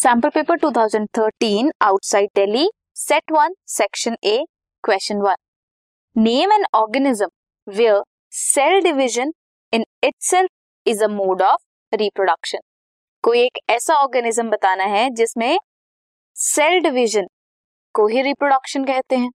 Sample paper 2013 outside Delhi set one section A question one name an organism where cell division in itself is a mode of reproduction कोई एक ऐसा organism बताना है जिसमें cell division को ही reproduction कहते हैं।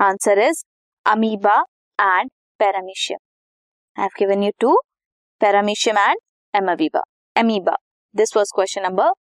Answer is amoeba and paramecium I have given you two paramecium and amoeba amoeba this was question number 14